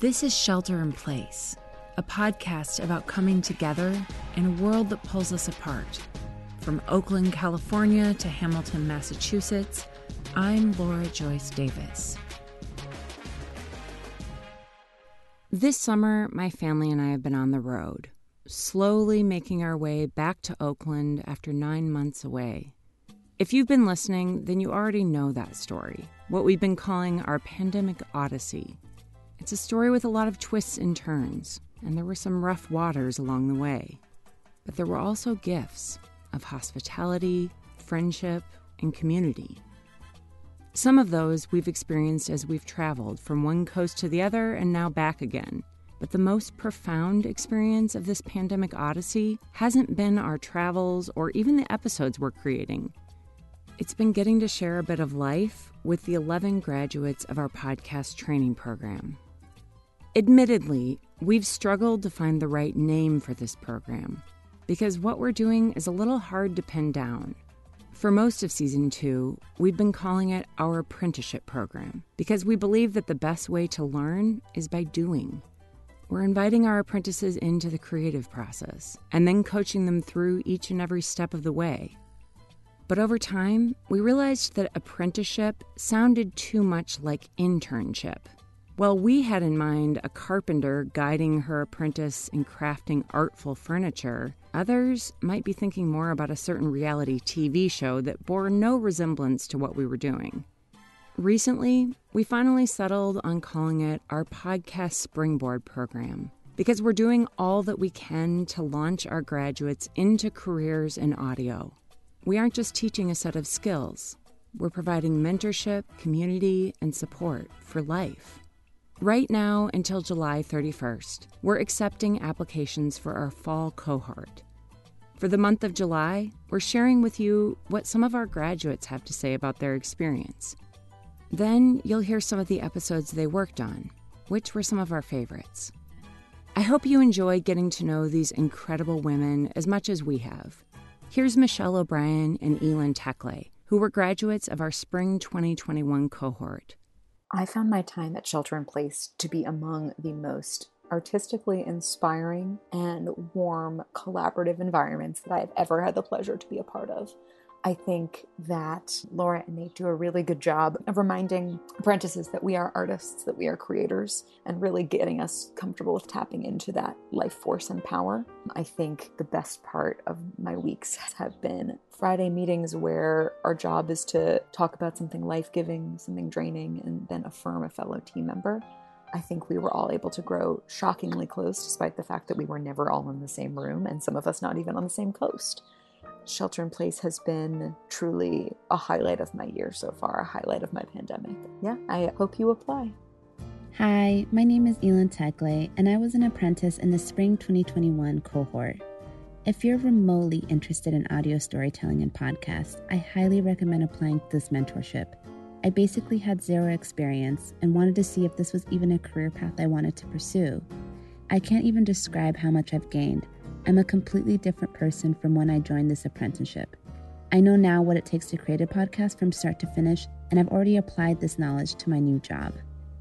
This is Shelter in Place, a podcast about coming together in a world that pulls us apart. From Oakland, California to Hamilton, Massachusetts, I'm Laura Joyce Davis. This summer, my family and I have been on the road, slowly making our way back to Oakland after nine months away. If you've been listening, then you already know that story, what we've been calling our pandemic odyssey. It's a story with a lot of twists and turns, and there were some rough waters along the way. But there were also gifts of hospitality, friendship, and community. Some of those we've experienced as we've traveled from one coast to the other and now back again. But the most profound experience of this pandemic odyssey hasn't been our travels or even the episodes we're creating. It's been getting to share a bit of life with the 11 graduates of our podcast training program. Admittedly, we've struggled to find the right name for this program because what we're doing is a little hard to pin down. For most of season two, we've been calling it our apprenticeship program because we believe that the best way to learn is by doing. We're inviting our apprentices into the creative process and then coaching them through each and every step of the way. But over time, we realized that apprenticeship sounded too much like internship. While we had in mind a carpenter guiding her apprentice in crafting artful furniture, others might be thinking more about a certain reality TV show that bore no resemblance to what we were doing. Recently, we finally settled on calling it our Podcast Springboard program because we're doing all that we can to launch our graduates into careers in audio. We aren't just teaching a set of skills, we're providing mentorship, community, and support for life. Right now, until July 31st, we're accepting applications for our fall cohort. For the month of July, we're sharing with you what some of our graduates have to say about their experience. Then you'll hear some of the episodes they worked on, which were some of our favorites. I hope you enjoy getting to know these incredible women as much as we have. Here's Michelle O'Brien and Elin Tekle, who were graduates of our spring 2021 cohort. I found my time at Shelter in Place to be among the most artistically inspiring and warm collaborative environments that I've ever had the pleasure to be a part of. I think that Laura and Nate do a really good job of reminding apprentices that we are artists, that we are creators, and really getting us comfortable with tapping into that life force and power. I think the best part of my weeks have been Friday meetings where our job is to talk about something life giving, something draining, and then affirm a fellow team member. I think we were all able to grow shockingly close despite the fact that we were never all in the same room and some of us not even on the same coast. Shelter in place has been truly a highlight of my year so far, a highlight of my pandemic. Yeah, I hope you apply. Hi, my name is Elin Tekle, and I was an apprentice in the spring 2021 cohort. If you're remotely interested in audio storytelling and podcasts, I highly recommend applying to this mentorship. I basically had zero experience and wanted to see if this was even a career path I wanted to pursue. I can't even describe how much I've gained. I'm a completely different person from when I joined this apprenticeship. I know now what it takes to create a podcast from start to finish, and I've already applied this knowledge to my new job.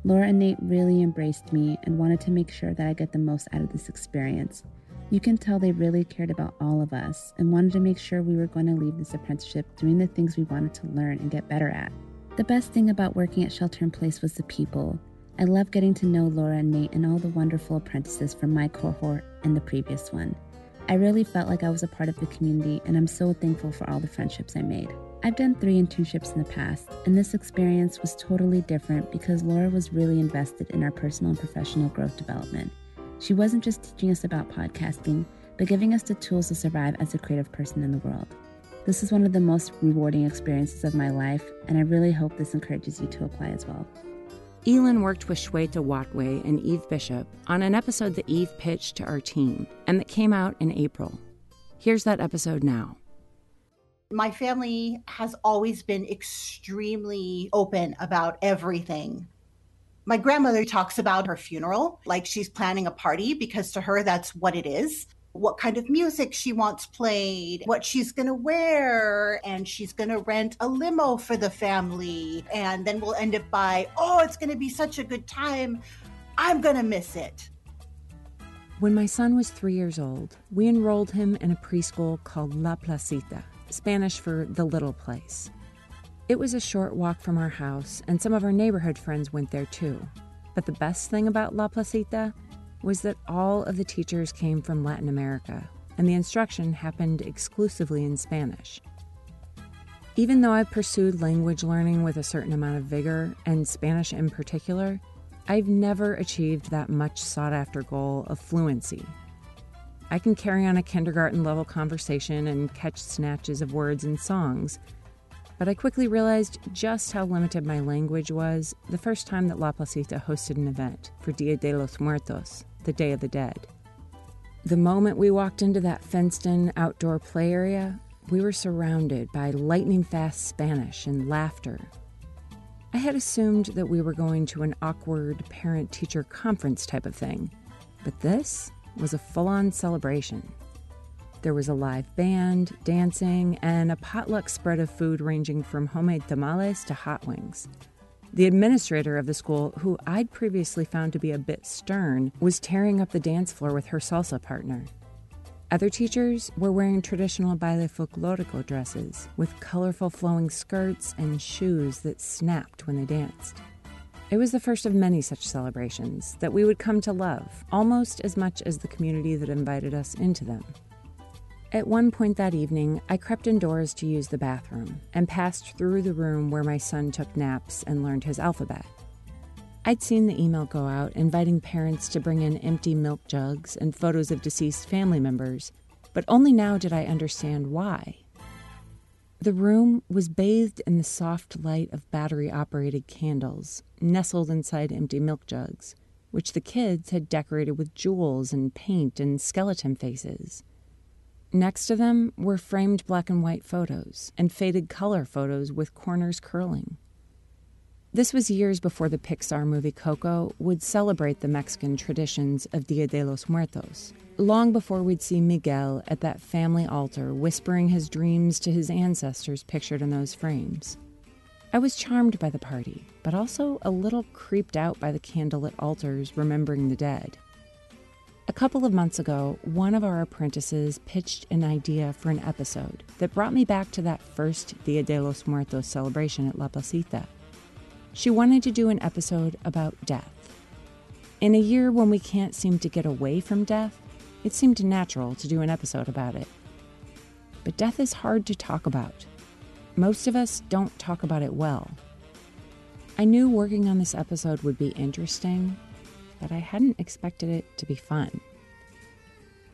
Laura and Nate really embraced me and wanted to make sure that I get the most out of this experience. You can tell they really cared about all of us and wanted to make sure we were going to leave this apprenticeship doing the things we wanted to learn and get better at. The best thing about working at Shelter in Place was the people. I love getting to know Laura and Nate and all the wonderful apprentices from my cohort and the previous one. I really felt like I was a part of the community, and I'm so thankful for all the friendships I made. I've done three internships in the past, and this experience was totally different because Laura was really invested in our personal and professional growth development. She wasn't just teaching us about podcasting, but giving us the tools to survive as a creative person in the world. This is one of the most rewarding experiences of my life, and I really hope this encourages you to apply as well. Elin worked with Shweta Watway and Eve Bishop on an episode that Eve pitched to our team and that came out in April. Here's that episode now. My family has always been extremely open about everything. My grandmother talks about her funeral like she's planning a party because to her, that's what it is what kind of music she wants played, what she's going to wear, and she's going to rent a limo for the family. And then we'll end up by, oh, it's going to be such a good time. I'm going to miss it. When my son was three years old, we enrolled him in a preschool called La Placita, Spanish for the little place. It was a short walk from our house, and some of our neighborhood friends went there too. But the best thing about La Placita was that all of the teachers came from Latin America, and the instruction happened exclusively in Spanish. Even though I've pursued language learning with a certain amount of vigor, and Spanish in particular, I've never achieved that much sought after goal of fluency. I can carry on a kindergarten level conversation and catch snatches of words and songs, but I quickly realized just how limited my language was the first time that La Placita hosted an event for Dia de los Muertos, the Day of the Dead. The moment we walked into that fenced in outdoor play area, we were surrounded by lightning fast Spanish and laughter. I had assumed that we were going to an awkward parent teacher conference type of thing, but this was a full on celebration. There was a live band, dancing, and a potluck spread of food ranging from homemade tamales to hot wings. The administrator of the school, who I'd previously found to be a bit stern, was tearing up the dance floor with her salsa partner. Other teachers were wearing traditional baile folklorico dresses with colorful flowing skirts and shoes that snapped when they danced. It was the first of many such celebrations that we would come to love almost as much as the community that invited us into them. At one point that evening, I crept indoors to use the bathroom and passed through the room where my son took naps and learned his alphabet. I'd seen the email go out inviting parents to bring in empty milk jugs and photos of deceased family members, but only now did I understand why. The room was bathed in the soft light of battery operated candles, nestled inside empty milk jugs, which the kids had decorated with jewels and paint and skeleton faces. Next to them were framed black and white photos and faded color photos with corners curling. This was years before the Pixar movie Coco would celebrate the Mexican traditions of Dia de los Muertos, long before we'd see Miguel at that family altar whispering his dreams to his ancestors pictured in those frames. I was charmed by the party, but also a little creeped out by the candlelit altars remembering the dead. A couple of months ago, one of our apprentices pitched an idea for an episode that brought me back to that first Dia de los Muertos celebration at La Placita. She wanted to do an episode about death. In a year when we can't seem to get away from death, it seemed natural to do an episode about it. But death is hard to talk about. Most of us don't talk about it well. I knew working on this episode would be interesting, but I hadn't expected it to be fun.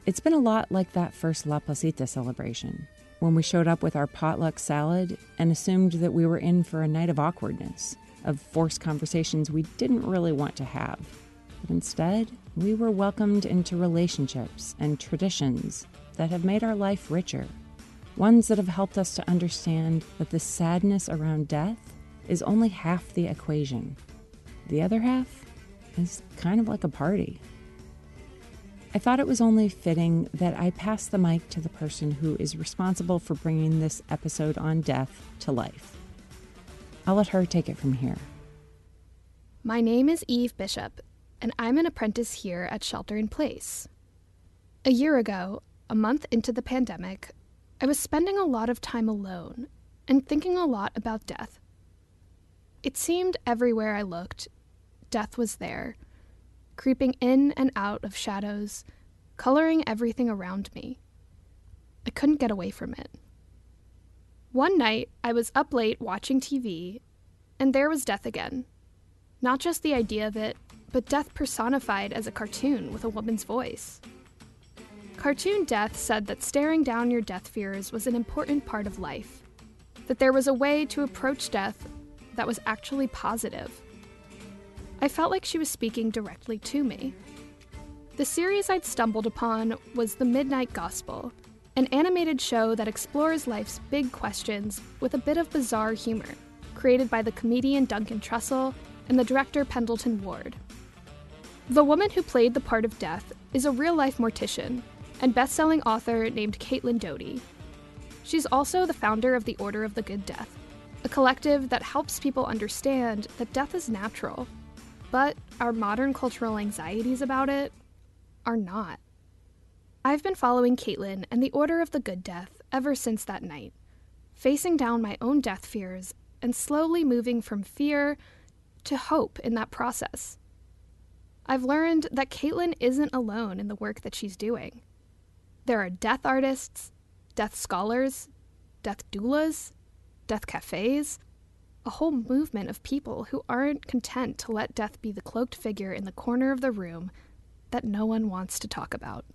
It's been a lot like that first La Placita celebration, when we showed up with our potluck salad and assumed that we were in for a night of awkwardness, of forced conversations we didn't really want to have. But instead, we were welcomed into relationships and traditions that have made our life richer, ones that have helped us to understand that the sadness around death is only half the equation. The other half is kind of like a party. I thought it was only fitting that I pass the mic to the person who is responsible for bringing this episode on death to life. I'll let her take it from here. My name is Eve Bishop, and I'm an apprentice here at Shelter in Place. A year ago, a month into the pandemic, I was spending a lot of time alone and thinking a lot about death. It seemed everywhere I looked, death was there, creeping in and out of shadows, coloring everything around me. I couldn't get away from it. One night, I was up late watching TV, and there was death again. Not just the idea of it, but death personified as a cartoon with a woman's voice. Cartoon Death said that staring down your death fears was an important part of life, that there was a way to approach death that was actually positive. I felt like she was speaking directly to me. The series I'd stumbled upon was The Midnight Gospel, an animated show that explores life's big questions with a bit of bizarre humor, created by the comedian Duncan Trussell and the director Pendleton Ward. The woman who played the part of Death is a real life mortician and best selling author named Caitlin Doughty. She's also the founder of the Order of the Good Death, a collective that helps people understand that death is natural but our modern cultural anxieties about it are not. I've been following Caitlin and the Order of the Good Death ever since that night, facing down my own death fears and slowly moving from fear to hope in that process. I've learned that Caitlin isn't alone in the work that she's doing. There are death artists, death scholars, death doulas, death cafes, a whole movement of people who aren't content to let death be the cloaked figure in the corner of the room that no one wants to talk about.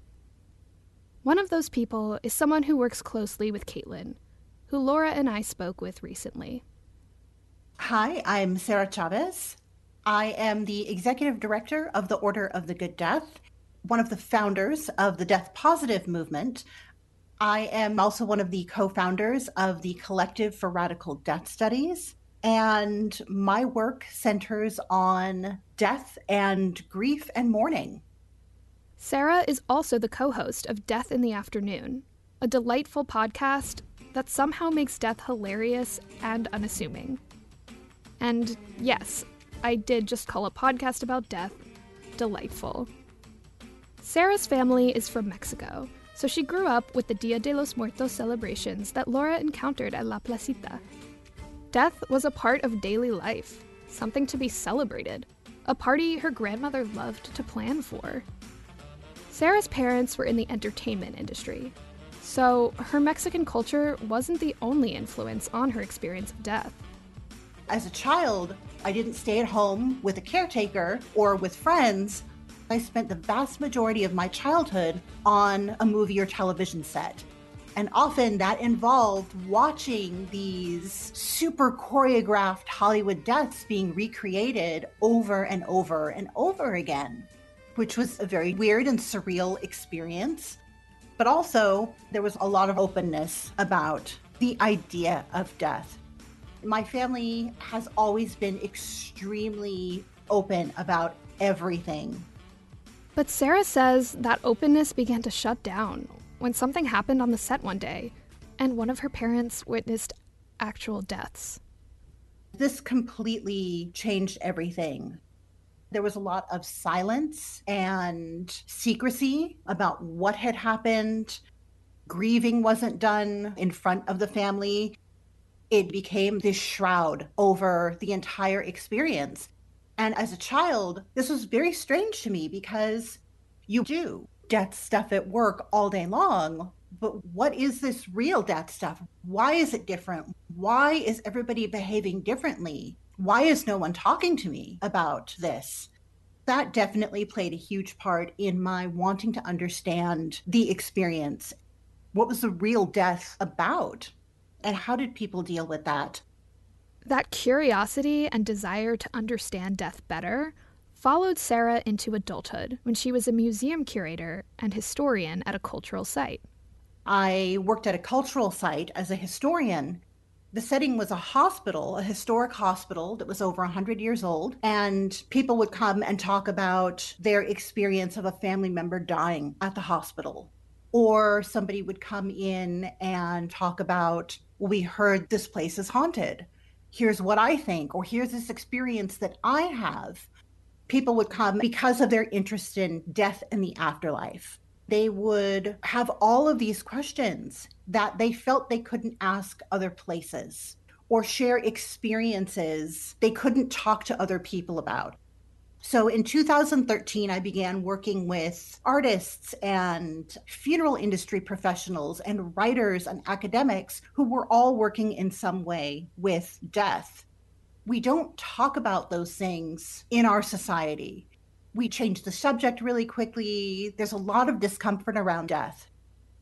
One of those people is someone who works closely with Caitlin, who Laura and I spoke with recently. Hi, I'm Sarah Chavez. I am the executive director of the Order of the Good Death, one of the founders of the Death Positive movement. I am also one of the co founders of the Collective for Radical Death Studies. And my work centers on death and grief and mourning. Sarah is also the co host of Death in the Afternoon, a delightful podcast that somehow makes death hilarious and unassuming. And yes, I did just call a podcast about death delightful. Sarah's family is from Mexico, so she grew up with the Dia de los Muertos celebrations that Laura encountered at La Placita. Death was a part of daily life, something to be celebrated, a party her grandmother loved to plan for. Sarah's parents were in the entertainment industry, so her Mexican culture wasn't the only influence on her experience of death. As a child, I didn't stay at home with a caretaker or with friends. I spent the vast majority of my childhood on a movie or television set. And often that involved watching these super choreographed Hollywood deaths being recreated over and over and over again which was a very weird and surreal experience. But also, there was a lot of openness about the idea of death. My family has always been extremely open about everything. But Sarah says that openness began to shut down when something happened on the set one day and one of her parents witnessed actual deaths. This completely changed everything. There was a lot of silence and secrecy about what had happened. Grieving wasn't done in front of the family. It became this shroud over the entire experience. And as a child, this was very strange to me because you do death stuff at work all day long. But what is this real death stuff? Why is it different? Why is everybody behaving differently? why is no one talking to me about this? That definitely played a huge part in my wanting to understand the experience. What was the real death about? And how did people deal with that? That curiosity and desire to understand death better followed Sarah into adulthood when she was a museum curator and historian at a cultural site. I worked at a cultural site as a historian the setting was a hospital, a historic hospital that was over 100 years old. And people would come and talk about their experience of a family member dying at the hospital. Or somebody would come in and talk about, we heard this place is haunted. Here's what I think, or here's this experience that I have. People would come because of their interest in death and the afterlife they would have all of these questions that they felt they couldn't ask other places or share experiences they couldn't talk to other people about. So in 2013, I began working with artists and funeral industry professionals and writers and academics who were all working in some way with death. We don't talk about those things in our society we change the subject really quickly. There's a lot of discomfort around death.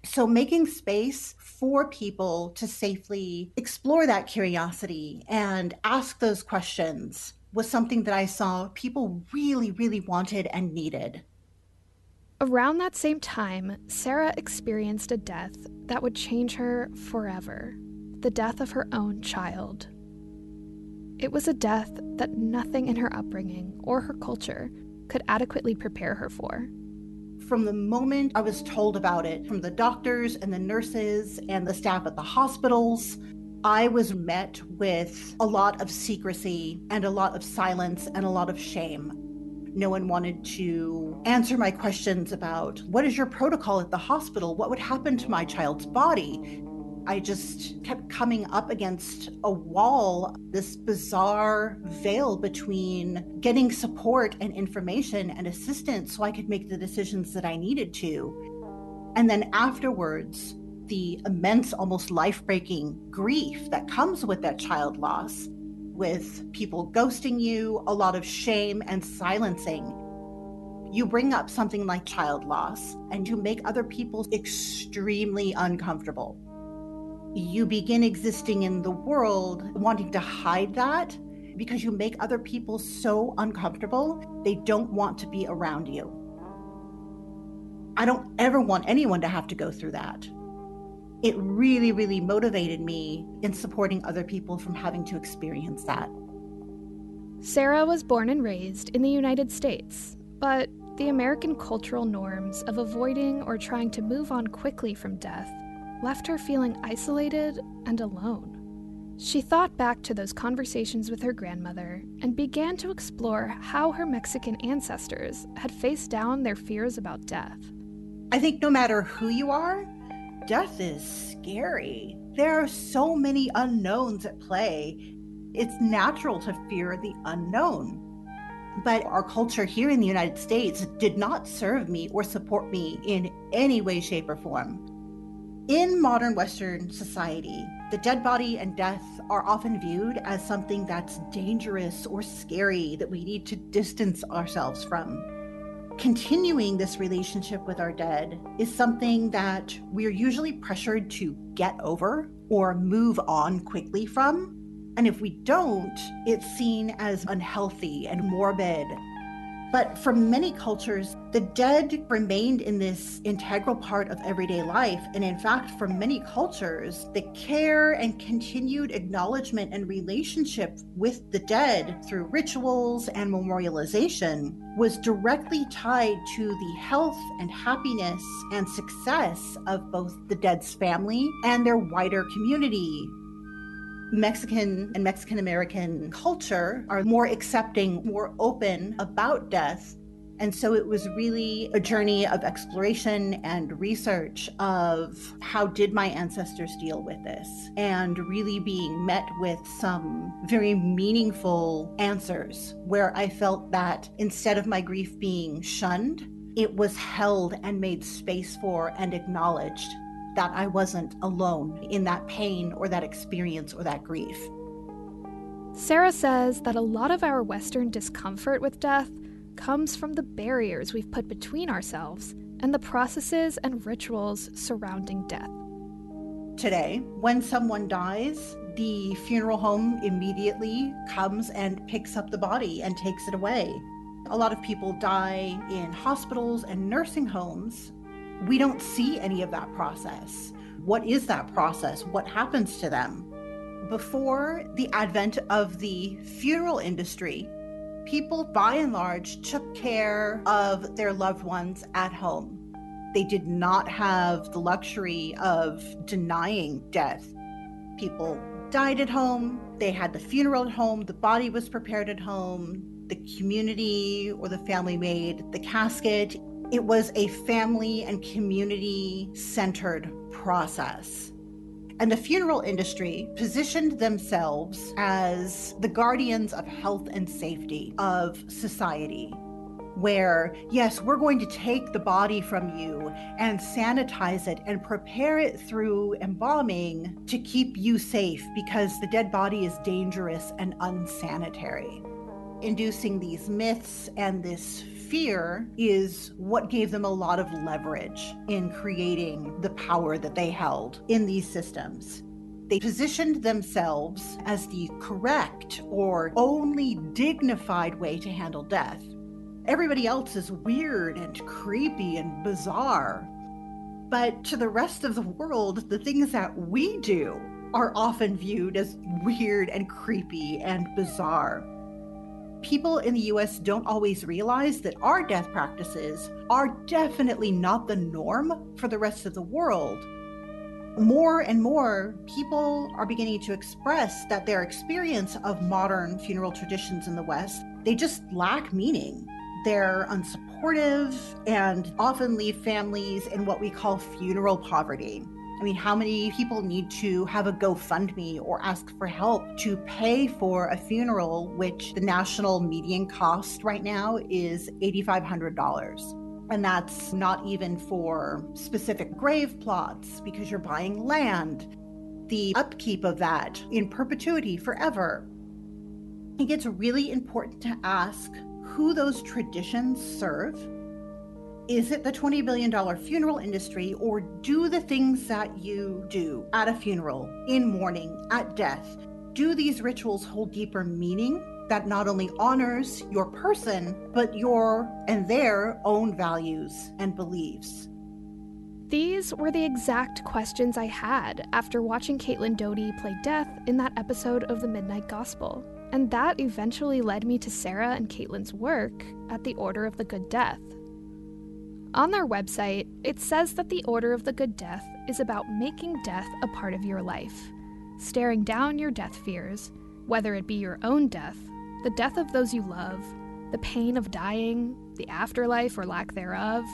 So, making space for people to safely explore that curiosity and ask those questions was something that I saw people really, really wanted and needed. Around that same time, Sarah experienced a death that would change her forever the death of her own child. It was a death that nothing in her upbringing or her culture could adequately prepare her for. From the moment I was told about it, from the doctors and the nurses and the staff at the hospitals, I was met with a lot of secrecy and a lot of silence and a lot of shame. No one wanted to answer my questions about what is your protocol at the hospital? What would happen to my child's body? I just kept coming up against a wall, this bizarre veil between getting support and information and assistance so I could make the decisions that I needed to. And then afterwards, the immense, almost life breaking grief that comes with that child loss, with people ghosting you, a lot of shame and silencing. You bring up something like child loss and you make other people extremely uncomfortable you begin existing in the world wanting to hide that because you make other people so uncomfortable, they don't want to be around you. I don't ever want anyone to have to go through that. It really, really motivated me in supporting other people from having to experience that. Sarah was born and raised in the United States, but the American cultural norms of avoiding or trying to move on quickly from death left her feeling isolated and alone. She thought back to those conversations with her grandmother and began to explore how her Mexican ancestors had faced down their fears about death. I think no matter who you are, death is scary. There are so many unknowns at play. It's natural to fear the unknown. But our culture here in the United States did not serve me or support me in any way, shape, or form. In modern Western society, the dead body and death are often viewed as something that's dangerous or scary that we need to distance ourselves from. Continuing this relationship with our dead is something that we're usually pressured to get over or move on quickly from. And if we don't, it's seen as unhealthy and morbid but for many cultures, the dead remained in this integral part of everyday life. And in fact, for many cultures, the care and continued acknowledgement and relationship with the dead through rituals and memorialization was directly tied to the health and happiness and success of both the dead's family and their wider community. Mexican and Mexican American culture are more accepting, more open about death. And so it was really a journey of exploration and research of how did my ancestors deal with this and really being met with some very meaningful answers where I felt that instead of my grief being shunned, it was held and made space for and acknowledged that I wasn't alone in that pain or that experience or that grief. Sarah says that a lot of our Western discomfort with death comes from the barriers we've put between ourselves and the processes and rituals surrounding death. Today, when someone dies, the funeral home immediately comes and picks up the body and takes it away. A lot of people die in hospitals and nursing homes we don't see any of that process. What is that process? What happens to them? Before the advent of the funeral industry, people by and large took care of their loved ones at home. They did not have the luxury of denying death. People died at home, they had the funeral at home, the body was prepared at home, the community or the family made the casket it was a family and community centered process. And the funeral industry positioned themselves as the guardians of health and safety of society. Where, yes, we're going to take the body from you and sanitize it and prepare it through embalming to keep you safe because the dead body is dangerous and unsanitary. Inducing these myths and this fear is what gave them a lot of leverage in creating the power that they held in these systems. They positioned themselves as the correct or only dignified way to handle death. Everybody else is weird and creepy and bizarre. But to the rest of the world, the things that we do are often viewed as weird and creepy and bizarre people in the US don't always realize that our death practices are definitely not the norm for the rest of the world. More and more people are beginning to express that their experience of modern funeral traditions in the West, they just lack meaning. they're unsupportive and often leave families in what we call funeral poverty. I mean, how many people need to have a GoFundMe or ask for help to pay for a funeral, which the national median cost right now is $8,500? And that's not even for specific grave plots because you're buying land, the upkeep of that in perpetuity forever. I think it's really important to ask who those traditions serve is it the $20 billion funeral industry, or do the things that you do at a funeral, in mourning, at death, do these rituals hold deeper meaning that not only honors your person, but your and their own values and beliefs? These were the exact questions I had after watching Caitlin Doughty play Death in that episode of The Midnight Gospel. And that eventually led me to Sarah and Caitlin's work at the Order of the Good Death, on their website, it says that the Order of the Good Death is about making death a part of your life, staring down your death fears, whether it be your own death, the death of those you love, the pain of dying, the afterlife or lack thereof,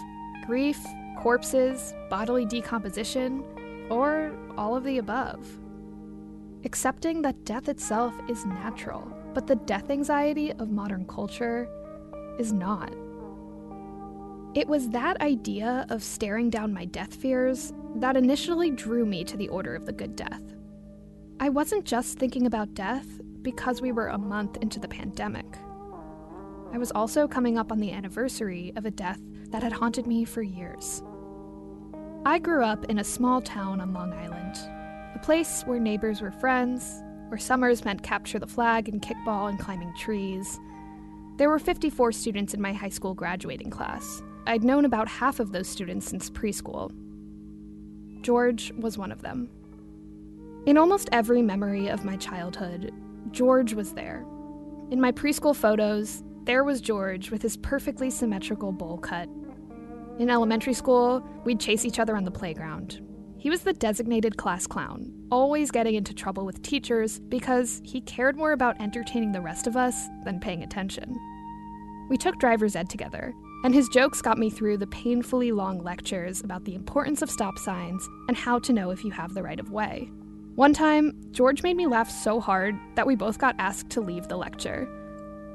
grief, corpses, bodily decomposition, or all of the above. Accepting that death itself is natural, but the death anxiety of modern culture is not. It was that idea of staring down my death fears that initially drew me to the Order of the Good Death. I wasn't just thinking about death because we were a month into the pandemic. I was also coming up on the anniversary of a death that had haunted me for years. I grew up in a small town on Long Island, a place where neighbors were friends, where summers meant capture the flag and kickball and climbing trees. There were 54 students in my high school graduating class, I'd known about half of those students since preschool. George was one of them. In almost every memory of my childhood, George was there. In my preschool photos, there was George with his perfectly symmetrical bowl cut. In elementary school, we'd chase each other on the playground. He was the designated class clown, always getting into trouble with teachers because he cared more about entertaining the rest of us than paying attention. We took driver's ed together, and his jokes got me through the painfully long lectures about the importance of stop signs and how to know if you have the right of way. One time, George made me laugh so hard that we both got asked to leave the lecture.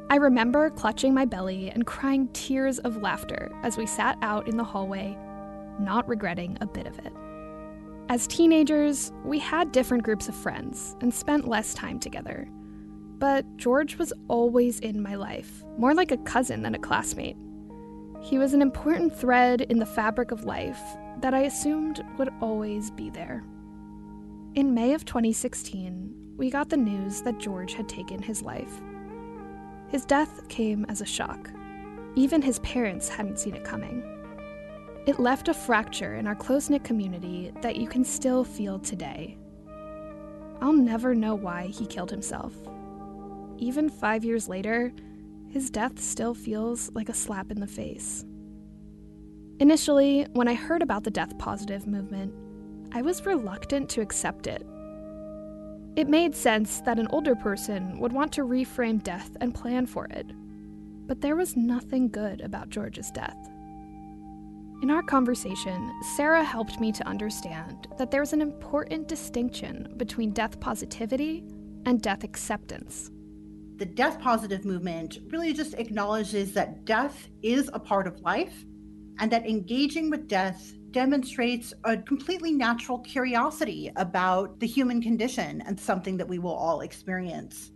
I remember clutching my belly and crying tears of laughter as we sat out in the hallway, not regretting a bit of it. As teenagers, we had different groups of friends and spent less time together. But George was always in my life, more like a cousin than a classmate. He was an important thread in the fabric of life that I assumed would always be there. In May of 2016, we got the news that George had taken his life. His death came as a shock. Even his parents hadn't seen it coming. It left a fracture in our close knit community that you can still feel today. I'll never know why he killed himself. Even five years later, his death still feels like a slap in the face. Initially, when I heard about the death positive movement, I was reluctant to accept it. It made sense that an older person would want to reframe death and plan for it. But there was nothing good about George's death. In our conversation, Sarah helped me to understand that there's an important distinction between death positivity and death acceptance the death positive movement really just acknowledges that death is a part of life and that engaging with death demonstrates a completely natural curiosity about the human condition and something that we will all experience.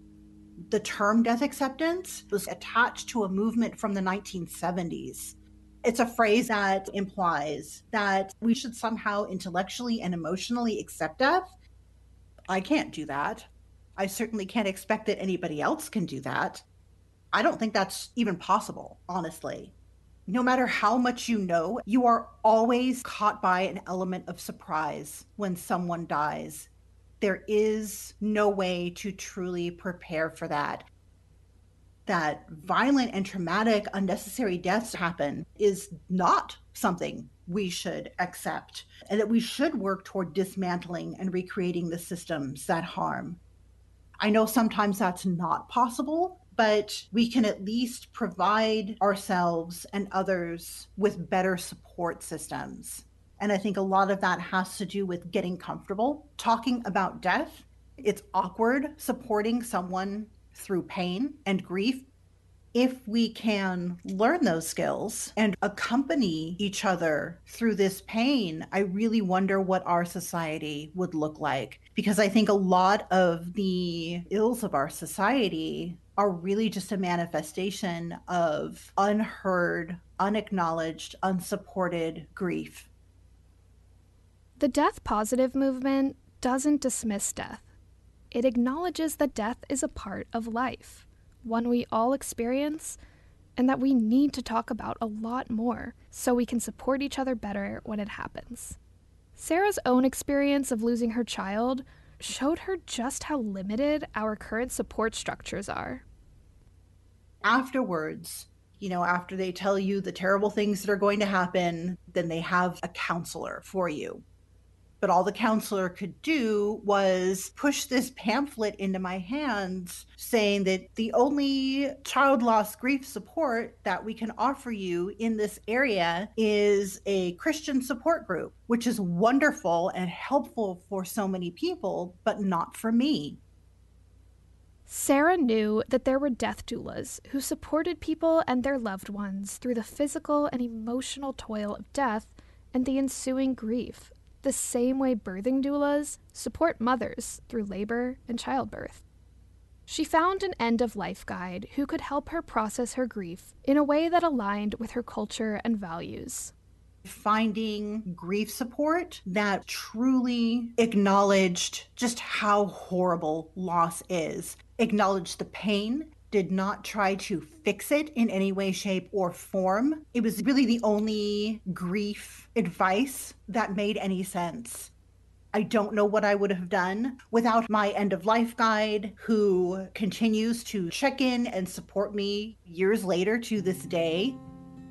The term death acceptance was attached to a movement from the 1970s. It's a phrase that implies that we should somehow intellectually and emotionally accept death. I can't do that. I certainly can't expect that anybody else can do that. I don't think that's even possible, honestly. No matter how much you know, you are always caught by an element of surprise when someone dies. There is no way to truly prepare for that. That violent and traumatic, unnecessary deaths happen is not something we should accept, and that we should work toward dismantling and recreating the systems that harm. I know sometimes that's not possible, but we can at least provide ourselves and others with better support systems. And I think a lot of that has to do with getting comfortable talking about death. It's awkward supporting someone through pain and grief. If we can learn those skills and accompany each other through this pain, I really wonder what our society would look like. Because I think a lot of the ills of our society are really just a manifestation of unheard, unacknowledged, unsupported grief. The death positive movement doesn't dismiss death. It acknowledges that death is a part of life, one we all experience, and that we need to talk about a lot more so we can support each other better when it happens. Sarah's own experience of losing her child showed her just how limited our current support structures are. Afterwards, you know, after they tell you the terrible things that are going to happen, then they have a counselor for you. But all the counselor could do was push this pamphlet into my hands saying that the only child loss grief support that we can offer you in this area is a Christian support group, which is wonderful and helpful for so many people, but not for me. Sarah knew that there were death doulas who supported people and their loved ones through the physical and emotional toil of death and the ensuing grief the same way birthing doulas support mothers through labor and childbirth. She found an end of life guide who could help her process her grief in a way that aligned with her culture and values. Finding grief support that truly acknowledged just how horrible loss is, acknowledged the pain did not try to fix it in any way, shape, or form. It was really the only grief advice that made any sense. I don't know what I would have done without my end of life guide, who continues to check in and support me years later to this day.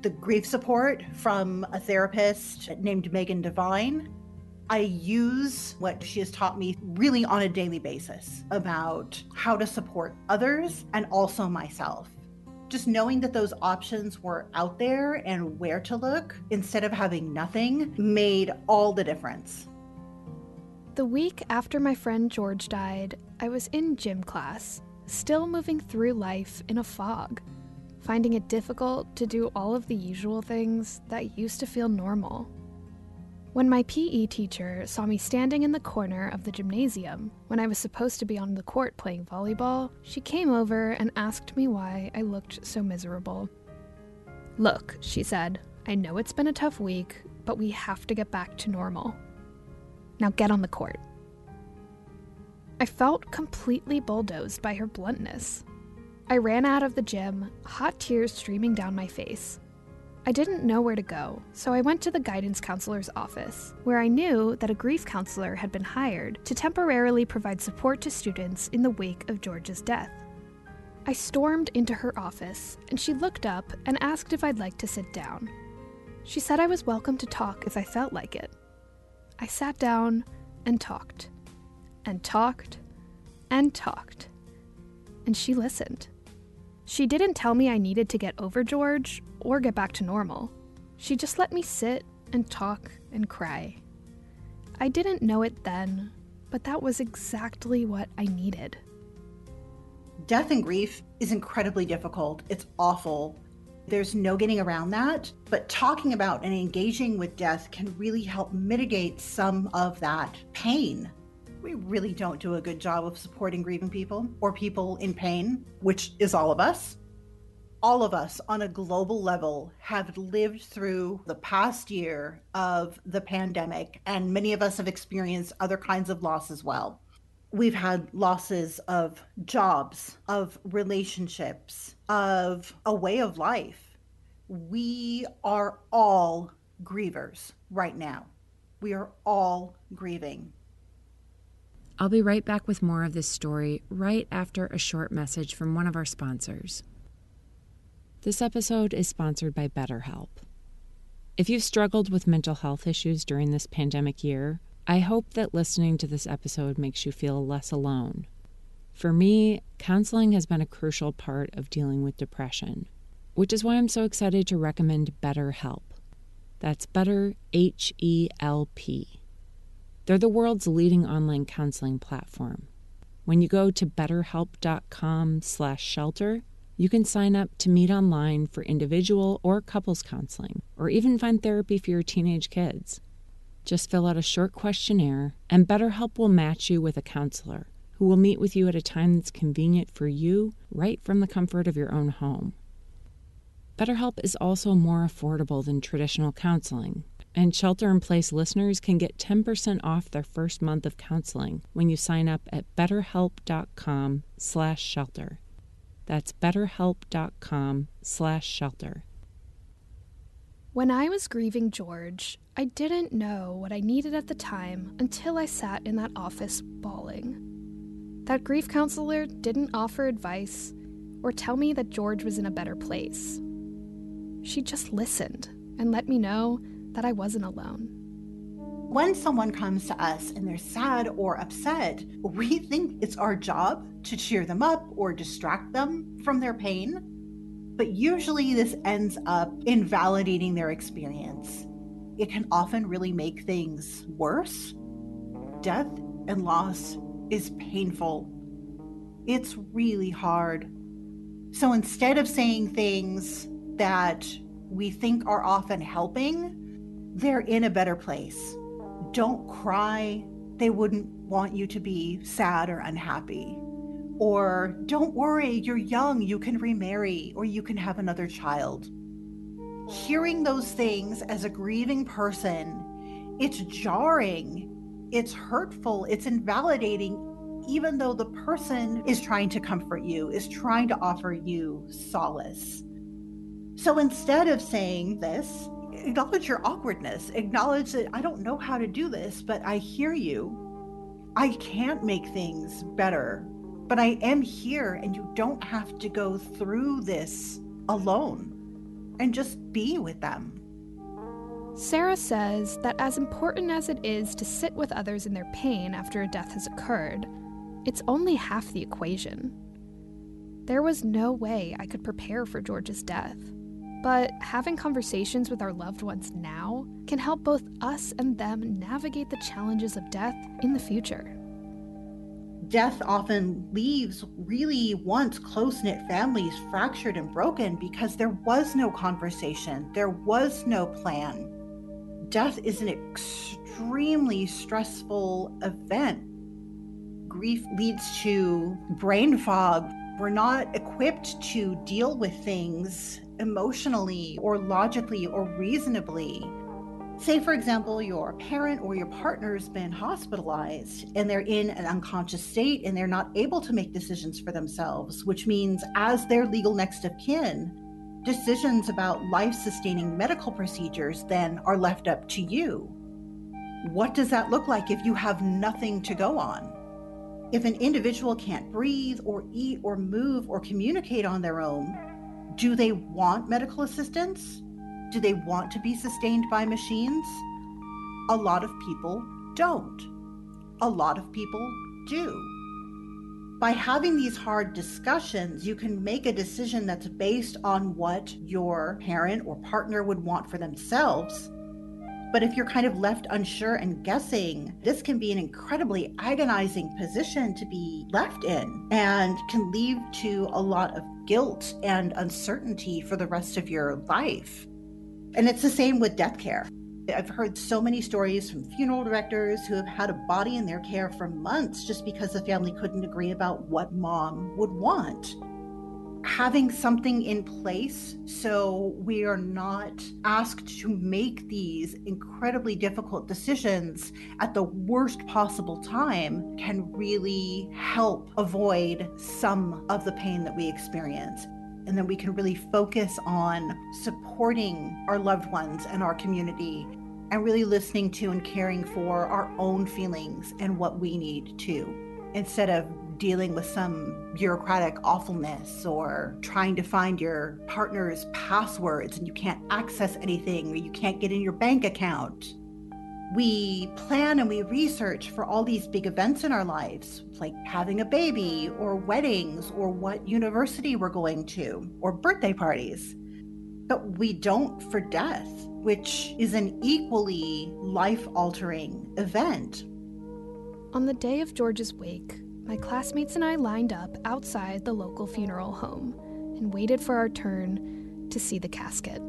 The grief support from a therapist named Megan Devine, I use what she has taught me really on a daily basis about how to support others and also myself. Just knowing that those options were out there and where to look instead of having nothing made all the difference. The week after my friend George died, I was in gym class, still moving through life in a fog, finding it difficult to do all of the usual things that used to feel normal. When my PE teacher saw me standing in the corner of the gymnasium when I was supposed to be on the court playing volleyball, she came over and asked me why I looked so miserable. Look, she said, I know it's been a tough week, but we have to get back to normal. Now get on the court. I felt completely bulldozed by her bluntness. I ran out of the gym, hot tears streaming down my face. I didn't know where to go, so I went to the guidance counselor's office, where I knew that a grief counselor had been hired to temporarily provide support to students in the wake of George's death. I stormed into her office, and she looked up and asked if I'd like to sit down. She said I was welcome to talk if I felt like it. I sat down and talked, and talked, and talked, and she listened. She didn't tell me I needed to get over George or get back to normal. She just let me sit and talk and cry. I didn't know it then, but that was exactly what I needed. Death and grief is incredibly difficult. It's awful. There's no getting around that. But talking about and engaging with death can really help mitigate some of that pain we really don't do a good job of supporting grieving people or people in pain, which is all of us. All of us on a global level have lived through the past year of the pandemic, and many of us have experienced other kinds of loss as well. We've had losses of jobs, of relationships, of a way of life. We are all grievers right now. We are all grieving. I'll be right back with more of this story right after a short message from one of our sponsors. This episode is sponsored by BetterHelp. If you've struggled with mental health issues during this pandemic year, I hope that listening to this episode makes you feel less alone. For me, counseling has been a crucial part of dealing with depression, which is why I'm so excited to recommend BetterHelp. That's Better H E L P. They're the world's leading online counseling platform. When you go to betterhelp.com/shelter, you can sign up to meet online for individual or couples counseling, or even find therapy for your teenage kids. Just fill out a short questionnaire, and BetterHelp will match you with a counselor who will meet with you at a time that's convenient for you right from the comfort of your own home. BetterHelp is also more affordable than traditional counseling, and Shelter in Place listeners can get 10% off their first month of counseling when you sign up at betterhelp.com/shelter. That's betterhelp.com/shelter. When I was grieving George, I didn't know what I needed at the time until I sat in that office bawling. That grief counselor didn't offer advice or tell me that George was in a better place. She just listened and let me know that I wasn't alone. When someone comes to us and they're sad or upset, we think it's our job to cheer them up or distract them from their pain. But usually, this ends up invalidating their experience. It can often really make things worse. Death and loss is painful. It's really hard. So instead of saying things that we think are often helping, they're in a better place. Don't cry. They wouldn't want you to be sad or unhappy. Or don't worry, you're young, you can remarry, or you can have another child. Hearing those things as a grieving person, it's jarring, it's hurtful, it's invalidating, even though the person is trying to comfort you, is trying to offer you solace. So instead of saying this, acknowledge your awkwardness. Acknowledge that I don't know how to do this, but I hear you. I can't make things better, but I am here, and you don't have to go through this alone. And just be with them. Sarah says that as important as it is to sit with others in their pain after a death has occurred, it's only half the equation. There was no way I could prepare for George's death. But having conversations with our loved ones now can help both us and them navigate the challenges of death in the future. Death often leaves really once close knit families fractured and broken because there was no conversation, there was no plan. Death is an extremely stressful event. Grief leads to brain fog. We're not equipped to deal with things emotionally or logically or reasonably. Say, for example, your parent or your partner's been hospitalized and they're in an unconscious state and they're not able to make decisions for themselves, which means, as their legal next of kin, decisions about life sustaining medical procedures then are left up to you. What does that look like if you have nothing to go on? If an individual can't breathe or eat or move or communicate on their own, do they want medical assistance? Do they want to be sustained by machines? A lot of people don't. A lot of people do. By having these hard discussions, you can make a decision that's based on what your parent or partner would want for themselves. But if you're kind of left unsure and guessing, this can be an incredibly agonizing position to be left in and can lead to a lot of guilt and uncertainty for the rest of your life. And it's the same with death care. I've heard so many stories from funeral directors who have had a body in their care for months just because the family couldn't agree about what mom would want. Having something in place so we are not asked to make these incredibly difficult decisions at the worst possible time can really help avoid some of the pain that we experience. And then we can really focus on supporting our loved ones and our community and really listening to and caring for our own feelings and what we need to instead of dealing with some bureaucratic awfulness or trying to find your partner's passwords and you can't access anything or you can't get in your bank account. We plan and we research for all these big events in our lives, like having a baby, or weddings, or what university we're going to, or birthday parties. But we don't for death, which is an equally life altering event. On the day of George's wake, my classmates and I lined up outside the local funeral home and waited for our turn to see the casket.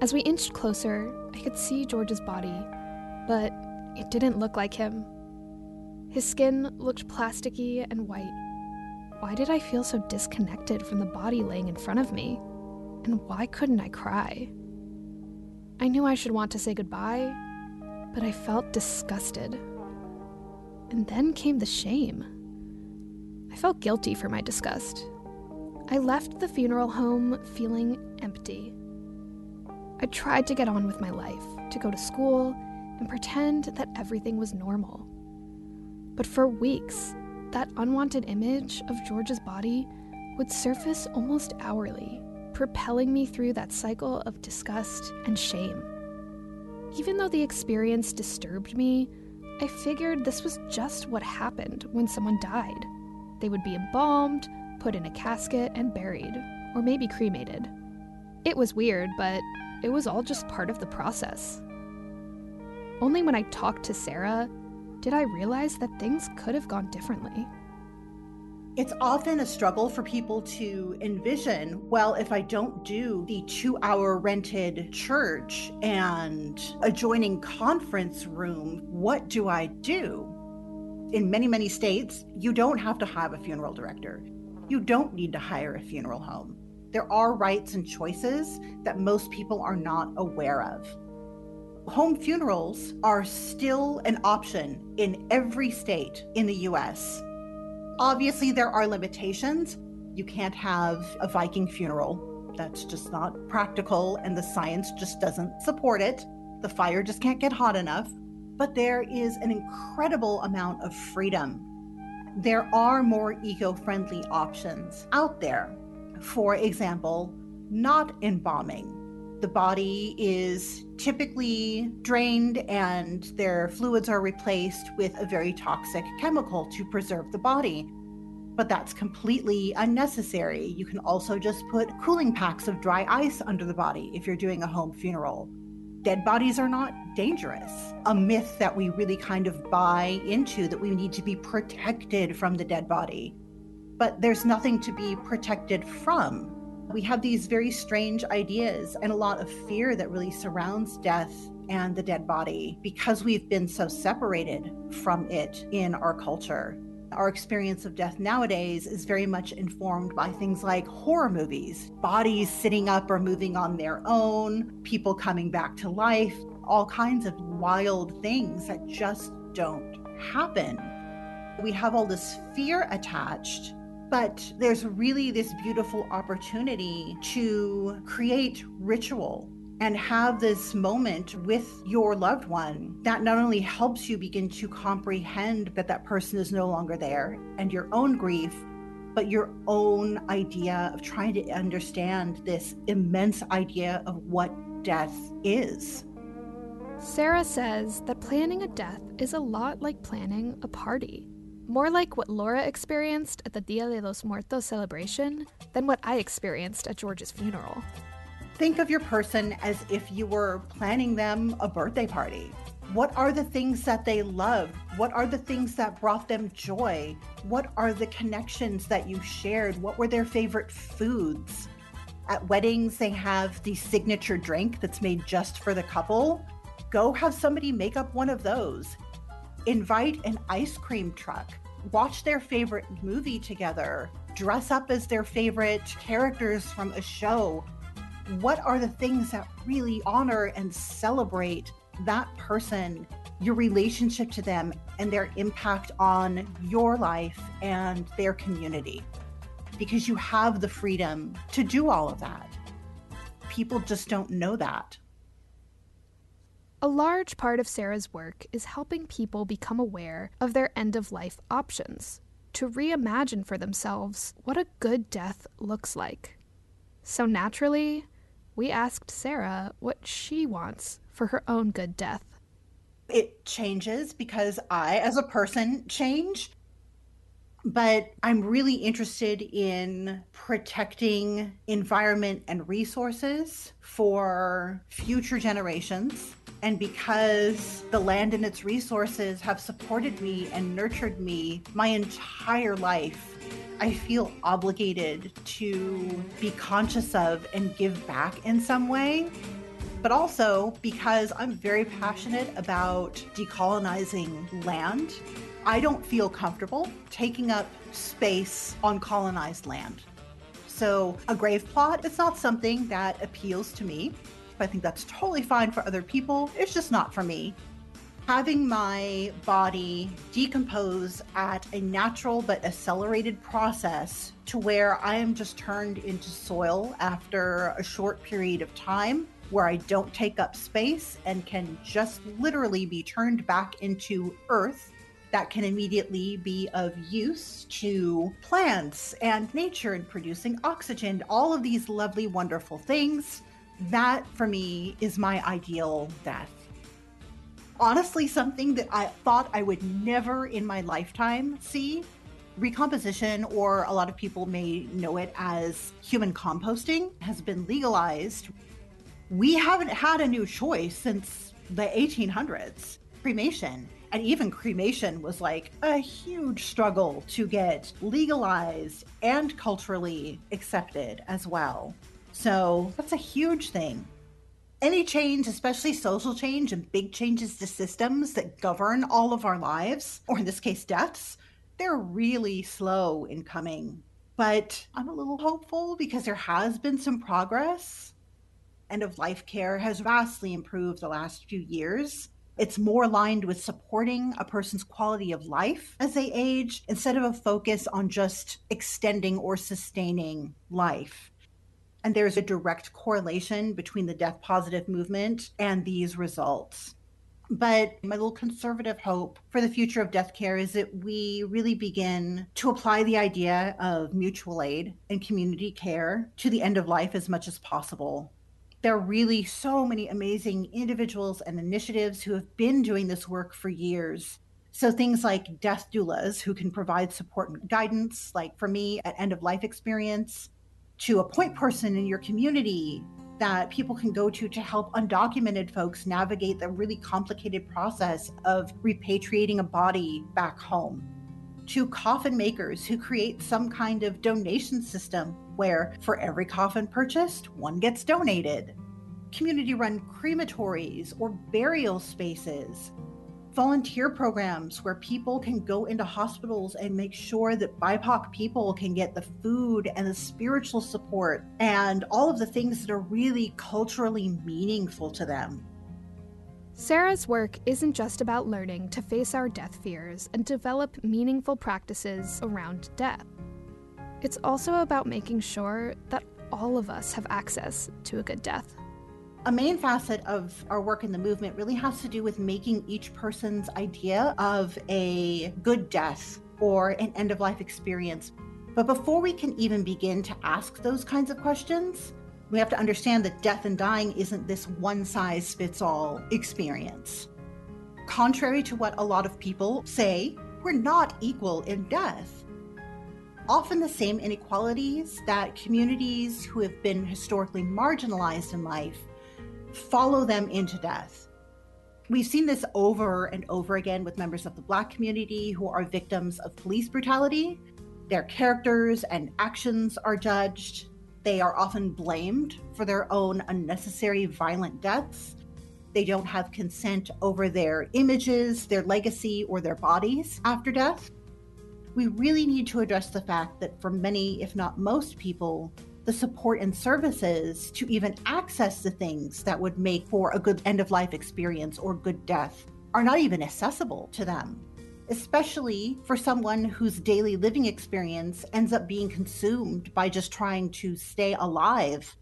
As we inched closer, I could see George's body, but it didn't look like him. His skin looked plasticky and white. Why did I feel so disconnected from the body laying in front of me? And why couldn't I cry? I knew I should want to say goodbye, but I felt disgusted. And then came the shame. I felt guilty for my disgust. I left the funeral home feeling empty. I tried to get on with my life, to go to school, and pretend that everything was normal. But for weeks, that unwanted image of George's body would surface almost hourly, propelling me through that cycle of disgust and shame. Even though the experience disturbed me, I figured this was just what happened when someone died. They would be embalmed, put in a casket, and buried, or maybe cremated. It was weird, but it was all just part of the process. Only when I talked to Sarah did I realize that things could have gone differently. It's often a struggle for people to envision well, if I don't do the two hour rented church and adjoining conference room, what do I do? In many, many states, you don't have to have a funeral director. You don't need to hire a funeral home. There are rights and choices that most people are not aware of. Home funerals are still an option in every state in the US Obviously, there are limitations. You can't have a Viking funeral. That's just not practical, and the science just doesn't support it. The fire just can't get hot enough. But there is an incredible amount of freedom. There are more eco friendly options out there. For example, not embalming. The body is typically drained and their fluids are replaced with a very toxic chemical to preserve the body. But that's completely unnecessary. You can also just put cooling packs of dry ice under the body if you're doing a home funeral. Dead bodies are not dangerous. A myth that we really kind of buy into that we need to be protected from the dead body. But there's nothing to be protected from we have these very strange ideas and a lot of fear that really surrounds death and the dead body because we've been so separated from it in our culture. Our experience of death nowadays is very much informed by things like horror movies, bodies sitting up or moving on their own, people coming back to life, all kinds of wild things that just don't happen. We have all this fear attached but there's really this beautiful opportunity to create ritual and have this moment with your loved one that not only helps you begin to comprehend that that person is no longer there and your own grief, but your own idea of trying to understand this immense idea of what death is. Sarah says that planning a death is a lot like planning a party. More like what Laura experienced at the Dia de los Muertos celebration than what I experienced at George's funeral. Think of your person as if you were planning them a birthday party. What are the things that they love? What are the things that brought them joy? What are the connections that you shared? What were their favorite foods? At weddings, they have the signature drink that's made just for the couple. Go have somebody make up one of those invite an ice cream truck, watch their favorite movie together, dress up as their favorite characters from a show. What are the things that really honor and celebrate that person, your relationship to them, and their impact on your life and their community? Because you have the freedom to do all of that. People just don't know that. A large part of Sarah's work is helping people become aware of their end of life options, to reimagine for themselves what a good death looks like. So naturally, we asked Sarah what she wants for her own good death. It changes because I, as a person, change. But I'm really interested in protecting environment and resources for future generations. And because the land and its resources have supported me and nurtured me my entire life, I feel obligated to be conscious of and give back in some way. But also because I'm very passionate about decolonizing land, I don't feel comfortable taking up space on colonized land. So, a grave plot is not something that appeals to me. I think that's totally fine for other people. It's just not for me having my body decompose at a natural but accelerated process to where I am just turned into soil after a short period of time where I don't take up space and can just literally be turned back into earth that can immediately be of use to plants and nature and producing oxygen, all of these lovely, wonderful things. That for me is my ideal death honestly something that I thought I would never in my lifetime see. Recomposition, or a lot of people may know it as human composting, has been legalized. We haven't had a new choice since the 1800s. Cremation. And even cremation was like a huge struggle to get legalized and culturally accepted as well. So that's a huge thing any change, especially social change and big changes to systems that govern all of our lives, or in this case, deaths, they're really slow in coming. But I'm a little hopeful because there has been some progress. End of life care has vastly improved the last few years. It's more aligned with supporting a person's quality of life as they age instead of a focus on just extending or sustaining life. And there's a direct correlation between the death positive movement and these results. But my little conservative hope for the future of death care is that we really begin to apply the idea of mutual aid and community care to the end of life as much as possible. There are really so many amazing individuals and initiatives who have been doing this work for years. So things like death doulas who can provide support and guidance, like for me at end of life experience, to a point person in your community that people can go to to help undocumented folks navigate the really complicated process of repatriating a body back home. To coffin makers who create some kind of donation system where for every coffin purchased, one gets donated. Community run crematories or burial spaces volunteer programs where people can go into hospitals and make sure that BIPOC people can get the food and the spiritual support and all of the things that are really culturally meaningful to them. Sarah's work isn't just about learning to face our death fears and develop meaningful practices around death. It's also about making sure that all of us have access to a good death. A main facet of our work in the movement really has to do with making each person's idea of a good death or an end of life experience. But before we can even begin to ask those kinds of questions, we have to understand that death and dying isn't this one size fits all experience. Contrary to what a lot of people say, we're not equal in death. Often the same inequalities that communities who have been historically marginalized in life follow them into death. We've seen this over and over again with members of the Black community who are victims of police brutality. Their characters and actions are judged. They are often blamed for their own unnecessary violent deaths. They don't have consent over their images, their legacy, or their bodies after death. We really need to address the fact that for many, if not most people, the support and services to even access the things that would make for a good end of life experience or good death are not even accessible to them, especially for someone whose daily living experience ends up being consumed by just trying to stay alive.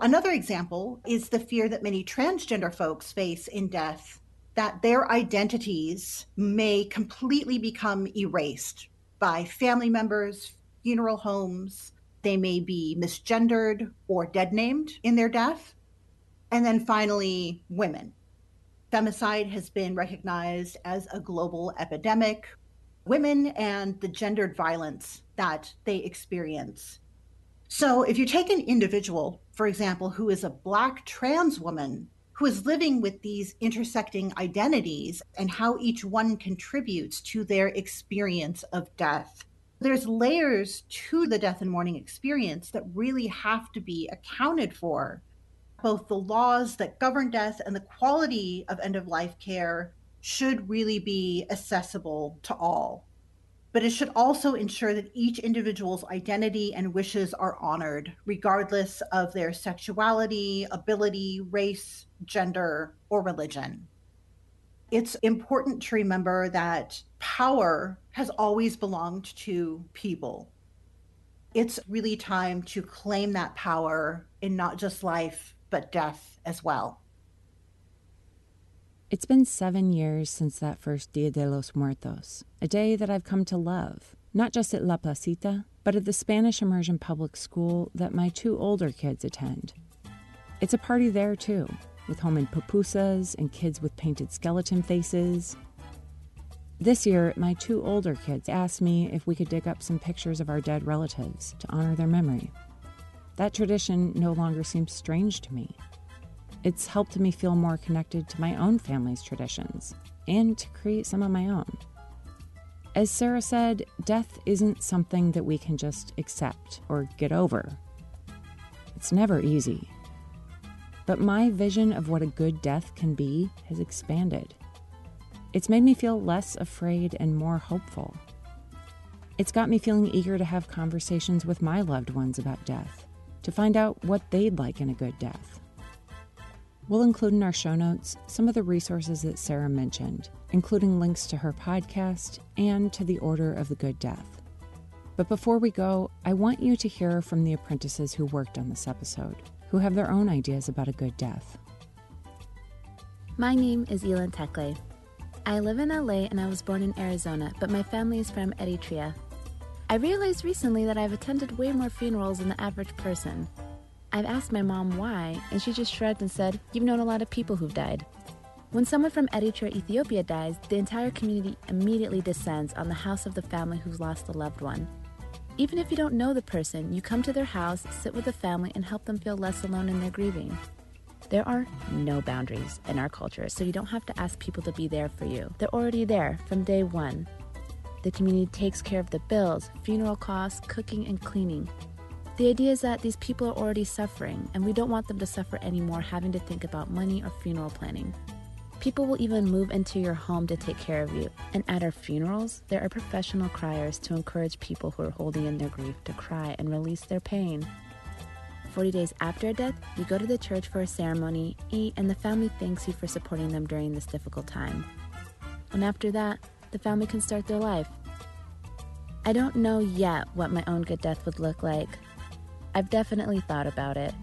Another example is the fear that many transgender folks face in death that their identities may completely become erased by family members, funeral homes, they may be misgendered or dead named in their death. And then finally, women. Femicide has been recognized as a global epidemic. Women and the gendered violence that they experience. So, if you take an individual, for example, who is a Black trans woman who is living with these intersecting identities and how each one contributes to their experience of death. There's layers to the death and mourning experience that really have to be accounted for. Both the laws that govern death and the quality of end of life care should really be accessible to all but it should also ensure that each individual's identity and wishes are honored, regardless of their sexuality, ability, race, gender, or religion. It's important to remember that power has always belonged to people. It's really time to claim that power in not just life, but death as well. It's been seven years since that first Dia de los Muertos, a day that I've come to love, not just at La Placita, but at the Spanish immersion public school that my two older kids attend. It's a party there too, with homemade pupusas and kids with painted skeleton faces. This year, my two older kids asked me if we could dig up some pictures of our dead relatives to honor their memory. That tradition no longer seems strange to me. It's helped me feel more connected to my own family's traditions and to create some of my own. As Sarah said, death isn't something that we can just accept or get over. It's never easy. But my vision of what a good death can be has expanded. It's made me feel less afraid and more hopeful. It's got me feeling eager to have conversations with my loved ones about death, to find out what they'd like in a good death. We'll include in our show notes some of the resources that Sarah mentioned, including links to her podcast and to the Order of the Good Death. But before we go, I want you to hear from the apprentices who worked on this episode, who have their own ideas about a good death. My name is Elan Tekle. I live in LA and I was born in Arizona, but my family is from Eritrea. I realized recently that I've attended way more funerals than the average person, I've asked my mom why, and she just shrugged and said, You've known a lot of people who've died. When someone from Eritrea, Ethiopia dies, the entire community immediately descends on the house of the family who's lost a loved one. Even if you don't know the person, you come to their house, sit with the family, and help them feel less alone in their grieving. There are no boundaries in our culture, so you don't have to ask people to be there for you. They're already there from day one. The community takes care of the bills, funeral costs, cooking, and cleaning. The idea is that these people are already suffering, and we don't want them to suffer anymore having to think about money or funeral planning. People will even move into your home to take care of you. And at our funerals, there are professional criers to encourage people who are holding in their grief to cry and release their pain. 40 days after a death, you go to the church for a ceremony, eat, and the family thanks you for supporting them during this difficult time. And after that, the family can start their life. I don't know yet what my own good death would look like, I've definitely thought about it.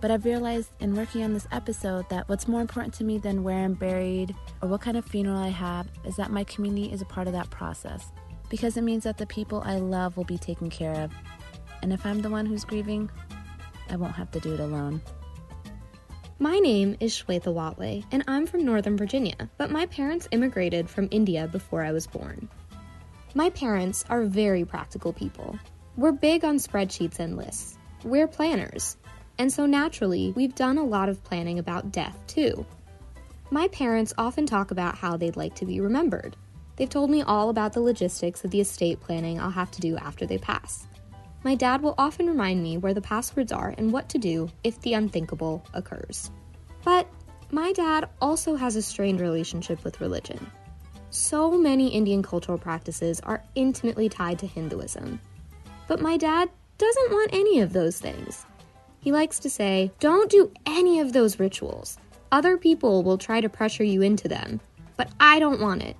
But I've realized in working on this episode that what's more important to me than where I'm buried or what kind of funeral I have is that my community is a part of that process. Because it means that the people I love will be taken care of. And if I'm the one who's grieving, I won't have to do it alone. My name is Shweta Watley, and I'm from Northern Virginia, but my parents immigrated from India before I was born. My parents are very practical people. We're big on spreadsheets and lists. We're planners. And so naturally, we've done a lot of planning about death too. My parents often talk about how they'd like to be remembered. They've told me all about the logistics of the estate planning I'll have to do after they pass. My dad will often remind me where the passwords are and what to do if the unthinkable occurs. But my dad also has a strained relationship with religion. So many Indian cultural practices are intimately tied to Hinduism. But my dad doesn't want any of those things. He likes to say, Don't do any of those rituals. Other people will try to pressure you into them, but I don't want it.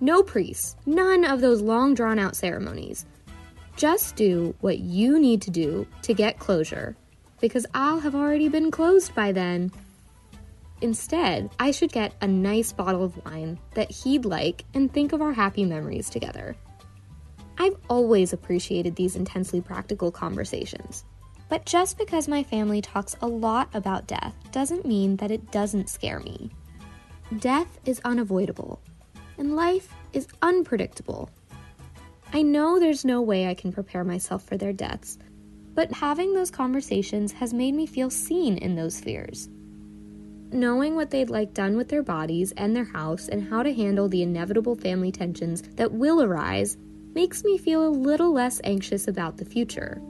No priests, none of those long drawn out ceremonies. Just do what you need to do to get closure, because I'll have already been closed by then. Instead, I should get a nice bottle of wine that he'd like and think of our happy memories together. I've always appreciated these intensely practical conversations. But just because my family talks a lot about death doesn't mean that it doesn't scare me. death is unavoidable, and life is unpredictable. I know there's no way I can prepare myself for their deaths, but having those conversations has made me feel seen in those fears. Knowing what they'd like done with their bodies and their house and how to handle the inevitable family tensions that will arise makes me feel a little less anxious about the future.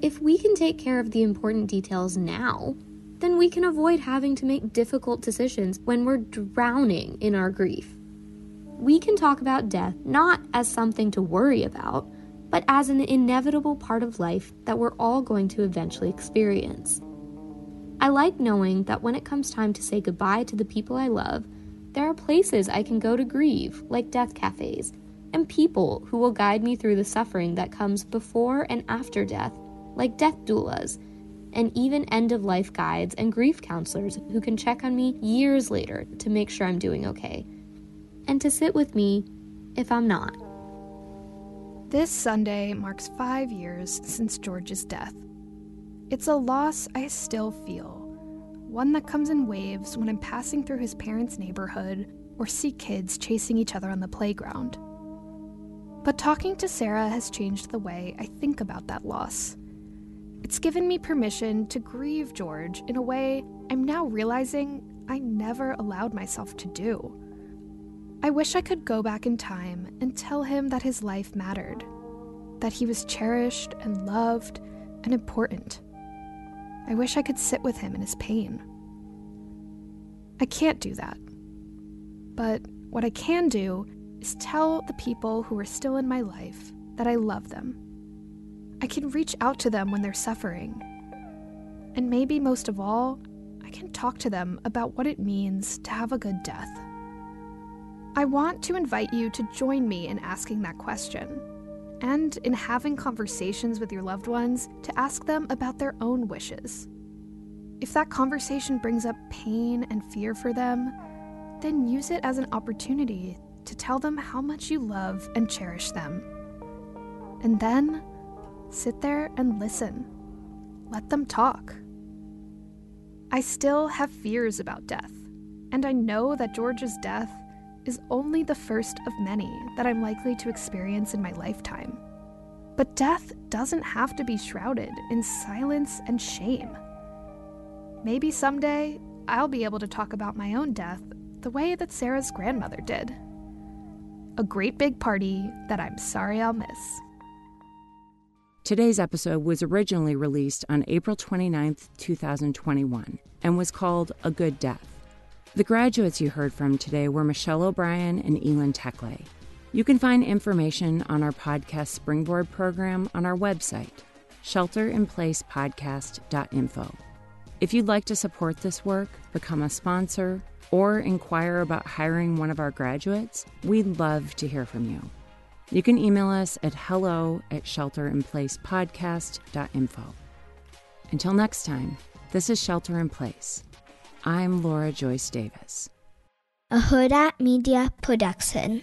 If we can take care of the important details now, then we can avoid having to make difficult decisions when we're drowning in our grief. We can talk about death not as something to worry about, but as an inevitable part of life that we're all going to eventually experience. I like knowing that when it comes time to say goodbye to the people I love, there are places I can go to grieve, like death cafes, and people who will guide me through the suffering that comes before and after death, like death doulas, and even end of life guides and grief counselors who can check on me years later to make sure I'm doing okay, and to sit with me if I'm not. This Sunday marks five years since George's death. It's a loss I still feel, one that comes in waves when I'm passing through his parents' neighborhood or see kids chasing each other on the playground. But talking to Sarah has changed the way I think about that loss. It's given me permission to grieve George in a way I'm now realizing I never allowed myself to do. I wish I could go back in time and tell him that his life mattered, that he was cherished and loved and important. I wish I could sit with him in his pain. I can't do that. But what I can do is tell the people who are still in my life that I love them. I can reach out to them when they're suffering. And maybe most of all, I can talk to them about what it means to have a good death. I want to invite you to join me in asking that question and in having conversations with your loved ones to ask them about their own wishes. If that conversation brings up pain and fear for them, then use it as an opportunity to tell them how much you love and cherish them. And then sit there and listen. Let them talk. I still have fears about death, and I know that George's death is only the first of many that I'm likely to experience in my lifetime. But death doesn't have to be shrouded in silence and shame. Maybe someday I'll be able to talk about my own death the way that Sarah's grandmother did a great big party that I'm sorry I'll miss. Today's episode was originally released on April 29, 2021, and was called A Good Death. The graduates you heard from today were Michelle O'Brien and Elin Tekle. You can find information on our podcast Springboard program on our website, shelterinplacepodcast.info. If you'd like to support this work, become a sponsor, or inquire about hiring one of our graduates, we'd love to hear from you. You can email us at hello at shelterinplacepodcast.info. Until next time, this is Shelter in Place. I'm Laura Joyce Davis. A Huda Media Production.